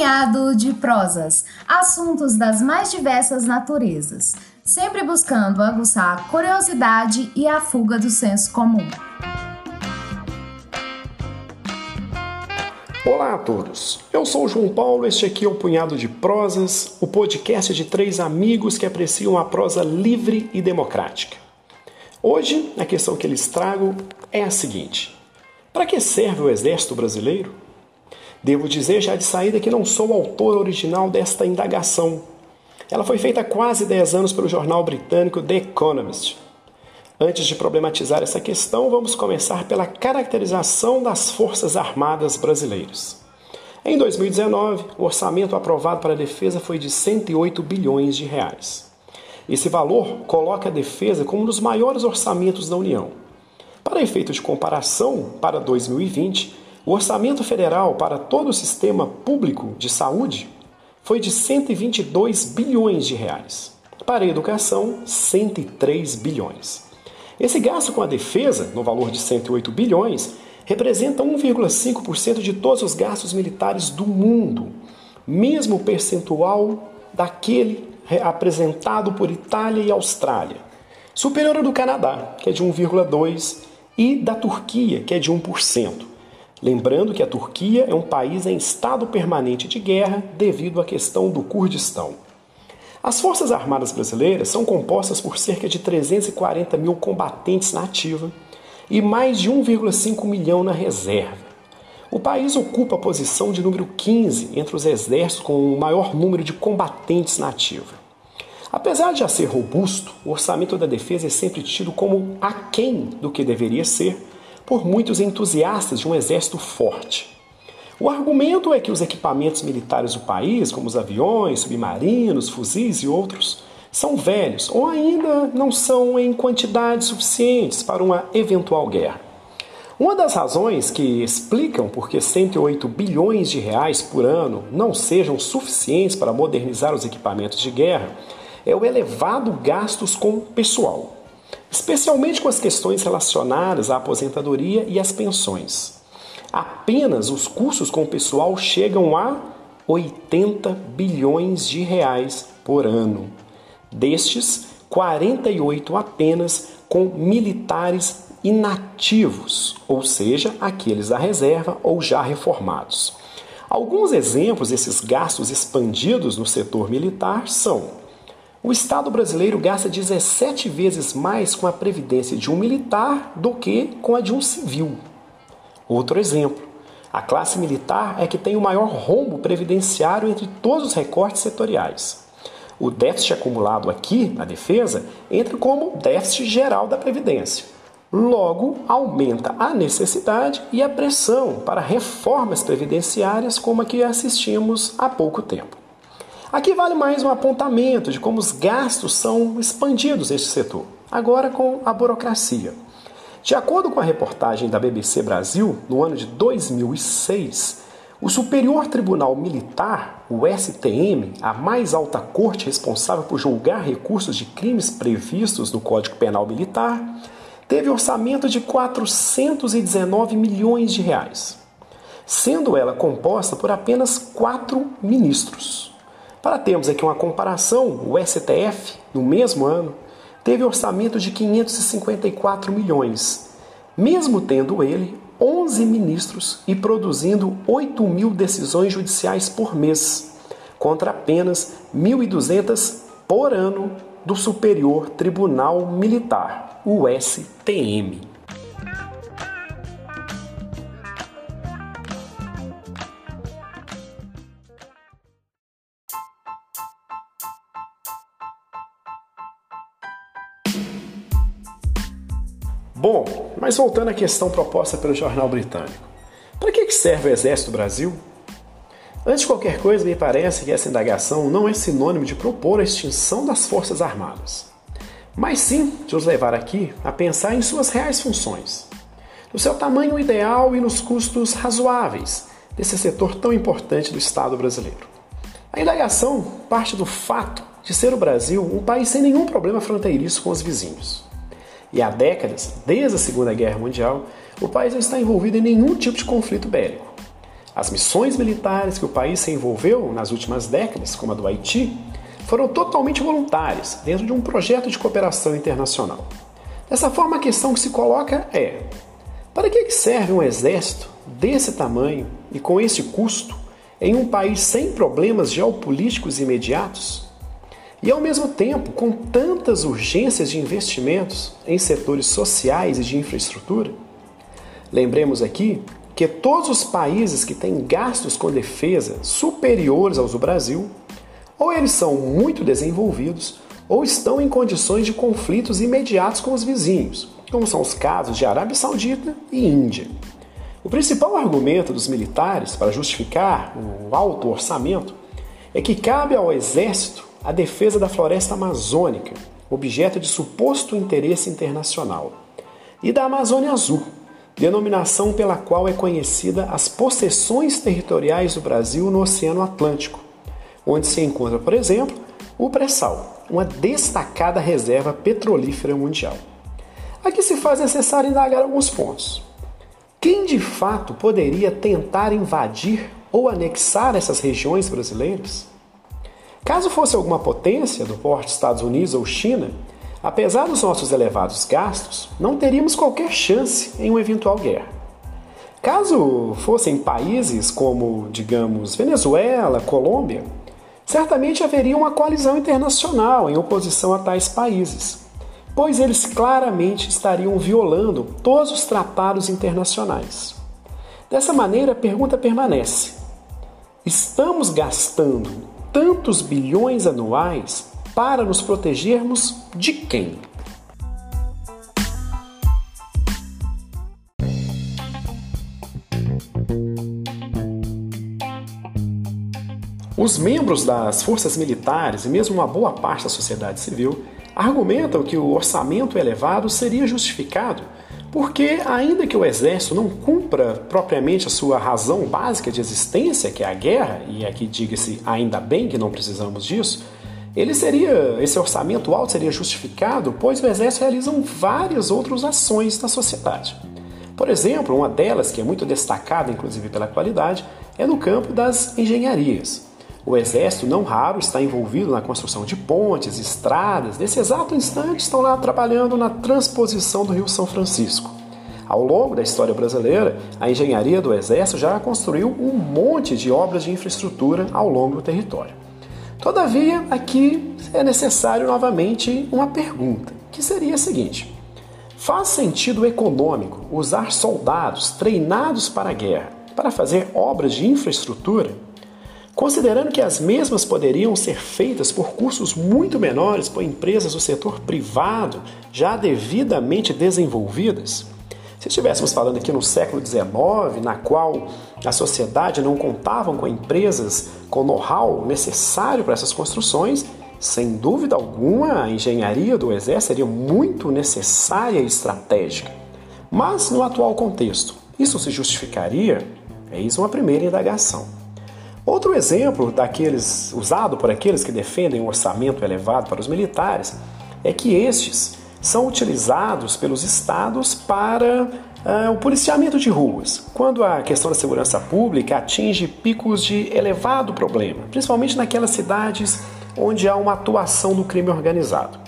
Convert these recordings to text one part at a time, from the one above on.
punhado de prosas, assuntos das mais diversas naturezas, sempre buscando aguçar a curiosidade e a fuga do senso comum. Olá a todos, eu sou João Paulo, este aqui é o Punhado de Prosas, o podcast de três amigos que apreciam a prosa livre e democrática. Hoje, a questão que eles trago é a seguinte: para que serve o Exército Brasileiro? Devo dizer já de saída que não sou o autor original desta indagação. Ela foi feita há quase 10 anos pelo jornal britânico The Economist. Antes de problematizar essa questão, vamos começar pela caracterização das Forças Armadas brasileiras. Em 2019, o orçamento aprovado para a defesa foi de 108 bilhões de reais. Esse valor coloca a defesa como um dos maiores orçamentos da União. Para efeito de comparação, para 2020, o orçamento federal para todo o sistema público de saúde foi de 122 bilhões de reais. Para a educação, 103 bilhões. Esse gasto com a defesa, no valor de 108 bilhões, representa 1,5% de todos os gastos militares do mundo, mesmo percentual daquele apresentado por Itália e Austrália, superior ao do Canadá, que é de 1,2%, e da Turquia, que é de 1%. Lembrando que a Turquia é um país em estado permanente de guerra devido à questão do Kurdistão. As Forças Armadas Brasileiras são compostas por cerca de 340 mil combatentes na ativa e mais de 1,5 milhão na reserva. O país ocupa a posição de número 15 entre os exércitos com o maior número de combatentes na ativa. Apesar de já ser robusto, o orçamento da defesa é sempre tido como aquém do que deveria ser por muitos entusiastas de um exército forte. O argumento é que os equipamentos militares do país, como os aviões, submarinos, fuzis e outros, são velhos ou ainda não são em quantidades suficientes para uma eventual guerra. Uma das razões que explicam por que 108 bilhões de reais por ano não sejam suficientes para modernizar os equipamentos de guerra é o elevado gastos com pessoal especialmente com as questões relacionadas à aposentadoria e às pensões. Apenas os custos com o pessoal chegam a 80 bilhões de reais por ano. Destes, 48 apenas com militares inativos, ou seja, aqueles da reserva ou já reformados. Alguns exemplos desses gastos expandidos no setor militar são o Estado brasileiro gasta 17 vezes mais com a previdência de um militar do que com a de um civil. Outro exemplo: a classe militar é que tem o maior rombo previdenciário entre todos os recortes setoriais. O déficit acumulado aqui na defesa entra como déficit geral da Previdência. Logo, aumenta a necessidade e a pressão para reformas previdenciárias como a que assistimos há pouco tempo. Aqui vale mais um apontamento de como os gastos são expandidos neste setor, agora com a burocracia. De acordo com a reportagem da BBC Brasil, no ano de 2006, o Superior Tribunal Militar, o STM, a mais alta corte responsável por julgar recursos de crimes previstos no Código Penal Militar, teve orçamento de 419 milhões de reais, sendo ela composta por apenas quatro ministros. Para termos aqui uma comparação, o STF, no mesmo ano, teve orçamento de 554 milhões, mesmo tendo ele 11 ministros e produzindo 8 mil decisões judiciais por mês, contra apenas 1.200 por ano do Superior Tribunal Militar, o STM. Bom, mas voltando à questão proposta pelo jornal britânico. Para que serve o Exército do Brasil? Antes de qualquer coisa, me parece que essa indagação não é sinônimo de propor a extinção das Forças Armadas, mas sim de os levar aqui a pensar em suas reais funções, no seu tamanho ideal e nos custos razoáveis desse setor tão importante do Estado brasileiro. A indagação parte do fato de ser o Brasil um país sem nenhum problema fronteiriço com os vizinhos. E há décadas, desde a Segunda Guerra Mundial, o país não está envolvido em nenhum tipo de conflito bélico. As missões militares que o país se envolveu nas últimas décadas, como a do Haiti, foram totalmente voluntárias, dentro de um projeto de cooperação internacional. Dessa forma, a questão que se coloca é: para que serve um exército desse tamanho e com esse custo em um país sem problemas geopolíticos imediatos? E ao mesmo tempo, com tantas urgências de investimentos em setores sociais e de infraestrutura? Lembremos aqui que todos os países que têm gastos com defesa superiores aos do Brasil, ou eles são muito desenvolvidos, ou estão em condições de conflitos imediatos com os vizinhos, como são os casos de Arábia Saudita e Índia. O principal argumento dos militares para justificar o alto orçamento é que cabe ao exército a defesa da floresta amazônica, objeto de suposto interesse internacional, e da Amazônia Azul, denominação pela qual é conhecida as possessões territoriais do Brasil no Oceano Atlântico, onde se encontra, por exemplo, o pré-sal, uma destacada reserva petrolífera mundial. Aqui se faz necessário indagar alguns pontos. Quem de fato poderia tentar invadir ou anexar essas regiões brasileiras? Caso fosse alguma potência do porte Estados Unidos ou China, Apesar dos nossos elevados gastos, não teríamos qualquer chance em uma eventual guerra. Caso fossem países como, digamos, Venezuela, Colômbia, certamente haveria uma coalizão internacional em oposição a tais países, pois eles claramente estariam violando todos os tratados internacionais. Dessa maneira, a pergunta permanece: estamos gastando tantos bilhões anuais para nos protegermos de quem? Os membros das forças militares e mesmo uma boa parte da sociedade civil argumentam que o orçamento elevado seria justificado porque, ainda que o exército não cumpra propriamente a sua razão básica de existência, que é a guerra, e aqui diga-se ainda bem que não precisamos disso, ele seria, esse orçamento alto seria justificado, pois o Exército realiza várias outras ações na sociedade. Por exemplo, uma delas, que é muito destacada, inclusive pela qualidade, é no campo das engenharias. O Exército, não raro, está envolvido na construção de pontes, estradas. Nesse exato instante, estão lá trabalhando na transposição do Rio São Francisco. Ao longo da história brasileira, a engenharia do Exército já construiu um monte de obras de infraestrutura ao longo do território. Todavia, aqui é necessário novamente uma pergunta, que seria a seguinte: faz sentido econômico usar soldados treinados para a guerra para fazer obras de infraestrutura, considerando que as mesmas poderiam ser feitas por custos muito menores por empresas do setor privado já devidamente desenvolvidas? Se estivéssemos falando aqui no século XIX, na qual a sociedade não contavam com empresas com know-how necessário para essas construções, sem dúvida alguma a engenharia do exército seria muito necessária e estratégica. Mas no atual contexto, isso se justificaria? Eis uma primeira indagação. Outro exemplo daqueles usado por aqueles que defendem um orçamento elevado para os militares é que estes são utilizados pelos estados para uh, o policiamento de ruas, quando a questão da segurança pública atinge picos de elevado problema, principalmente naquelas cidades onde há uma atuação do crime organizado.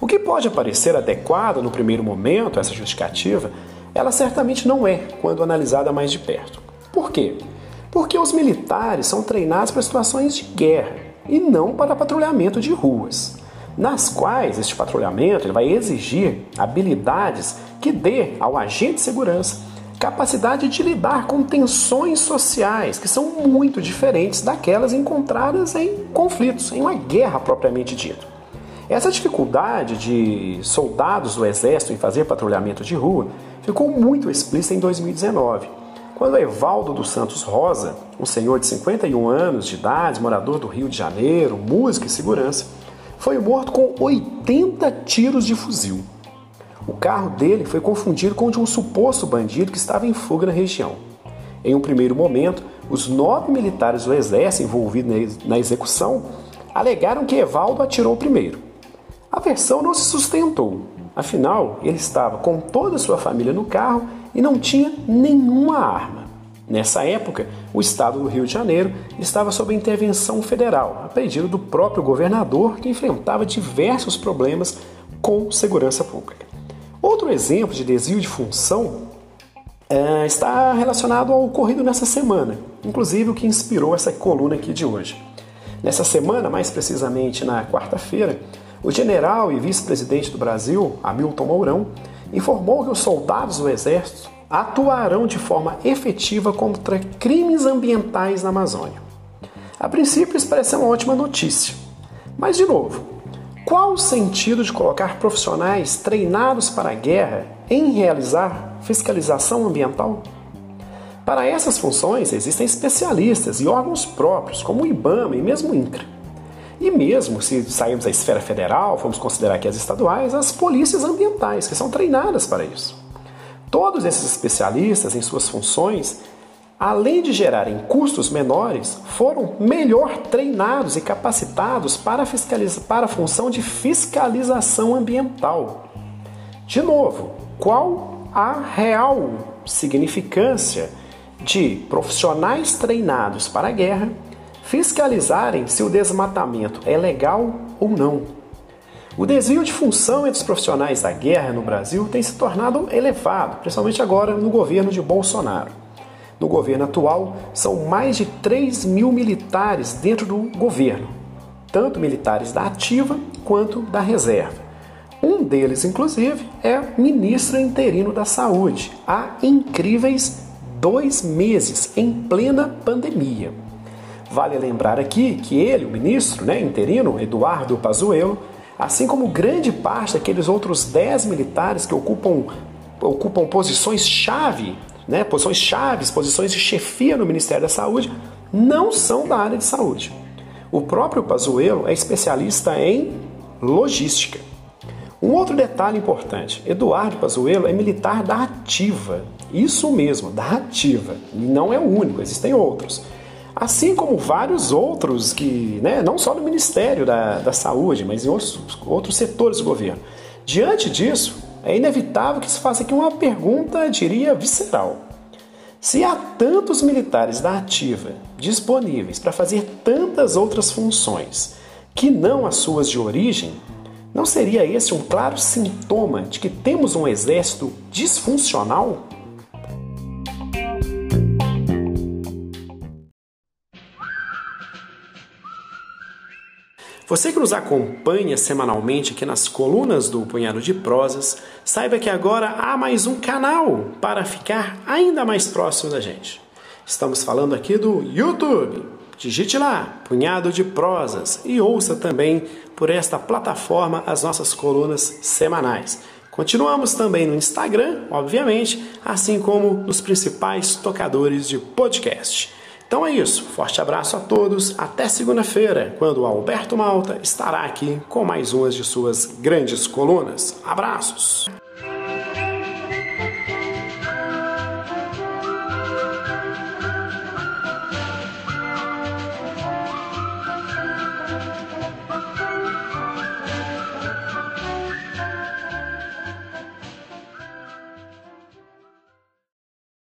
O que pode parecer adequado no primeiro momento, essa justificativa, ela certamente não é quando analisada mais de perto. Por quê? Porque os militares são treinados para situações de guerra e não para patrulhamento de ruas nas quais este patrulhamento ele vai exigir habilidades que dê ao agente de segurança capacidade de lidar com tensões sociais que são muito diferentes daquelas encontradas em conflitos, em uma guerra propriamente dita. Essa dificuldade de soldados do exército em fazer patrulhamento de rua ficou muito explícita em 2019, quando Evaldo dos Santos Rosa, um senhor de 51 anos de idade, morador do Rio de Janeiro, músico e segurança, foi morto com 80 tiros de fuzil. O carro dele foi confundido com o de um suposto bandido que estava em fuga na região. Em um primeiro momento, os nove militares do exército envolvidos na execução alegaram que Evaldo atirou primeiro. A versão não se sustentou, afinal, ele estava com toda a sua família no carro e não tinha nenhuma arma. Nessa época, o estado do Rio de Janeiro estava sob intervenção federal, a pedido do próprio governador, que enfrentava diversos problemas com segurança pública. Outro exemplo de desvio de função é, está relacionado ao ocorrido nessa semana, inclusive o que inspirou essa coluna aqui de hoje. Nessa semana, mais precisamente na quarta-feira, o general e vice-presidente do Brasil, Hamilton Mourão, informou que os soldados do Exército atuarão de forma efetiva contra crimes ambientais na Amazônia. A princípio, isso parece uma ótima notícia. Mas, de novo, qual o sentido de colocar profissionais treinados para a guerra em realizar fiscalização ambiental? Para essas funções existem especialistas e órgãos próprios, como o IBAMA e mesmo o INCRA. E mesmo se sairmos da esfera federal, vamos considerar aqui as estaduais, as polícias ambientais, que são treinadas para isso. Todos esses especialistas, em suas funções, além de gerarem custos menores, foram melhor treinados e capacitados para, para a função de fiscalização ambiental. De novo, qual a real significância de profissionais treinados para a guerra fiscalizarem se o desmatamento é legal ou não? O desvio de função entre os profissionais da guerra no Brasil tem se tornado elevado, principalmente agora no governo de Bolsonaro. No governo atual, são mais de 3 mil militares dentro do governo, tanto militares da ativa quanto da reserva. Um deles, inclusive, é ministro interino da Saúde, há incríveis dois meses, em plena pandemia. Vale lembrar aqui que ele, o ministro né, interino, Eduardo Pazuello, assim como grande parte daqueles outros 10 militares que ocupam, ocupam posições-chave, né, posições chaves, posições de chefia no Ministério da Saúde, não são da área de saúde. O próprio Pazuello é especialista em logística. Um outro detalhe importante: Eduardo Pazuello é militar da ativa. Isso mesmo, da ativa. Não é o único, existem outros assim como vários outros que, né, não só no Ministério da, da Saúde, mas em outros, outros setores do governo. Diante disso, é inevitável que se faça aqui uma pergunta, diria, visceral. Se há tantos militares da ativa disponíveis para fazer tantas outras funções que não as suas de origem, não seria esse um claro sintoma de que temos um exército disfuncional? Você que nos acompanha semanalmente aqui nas colunas do Punhado de Prosas, saiba que agora há mais um canal para ficar ainda mais próximo da gente. Estamos falando aqui do YouTube. Digite lá, Punhado de Prosas, e ouça também por esta plataforma as nossas colunas semanais. Continuamos também no Instagram, obviamente, assim como nos principais tocadores de podcast. Então é isso. Forte abraço a todos. Até segunda-feira, quando Alberto Malta estará aqui com mais umas de suas grandes colunas. Abraços!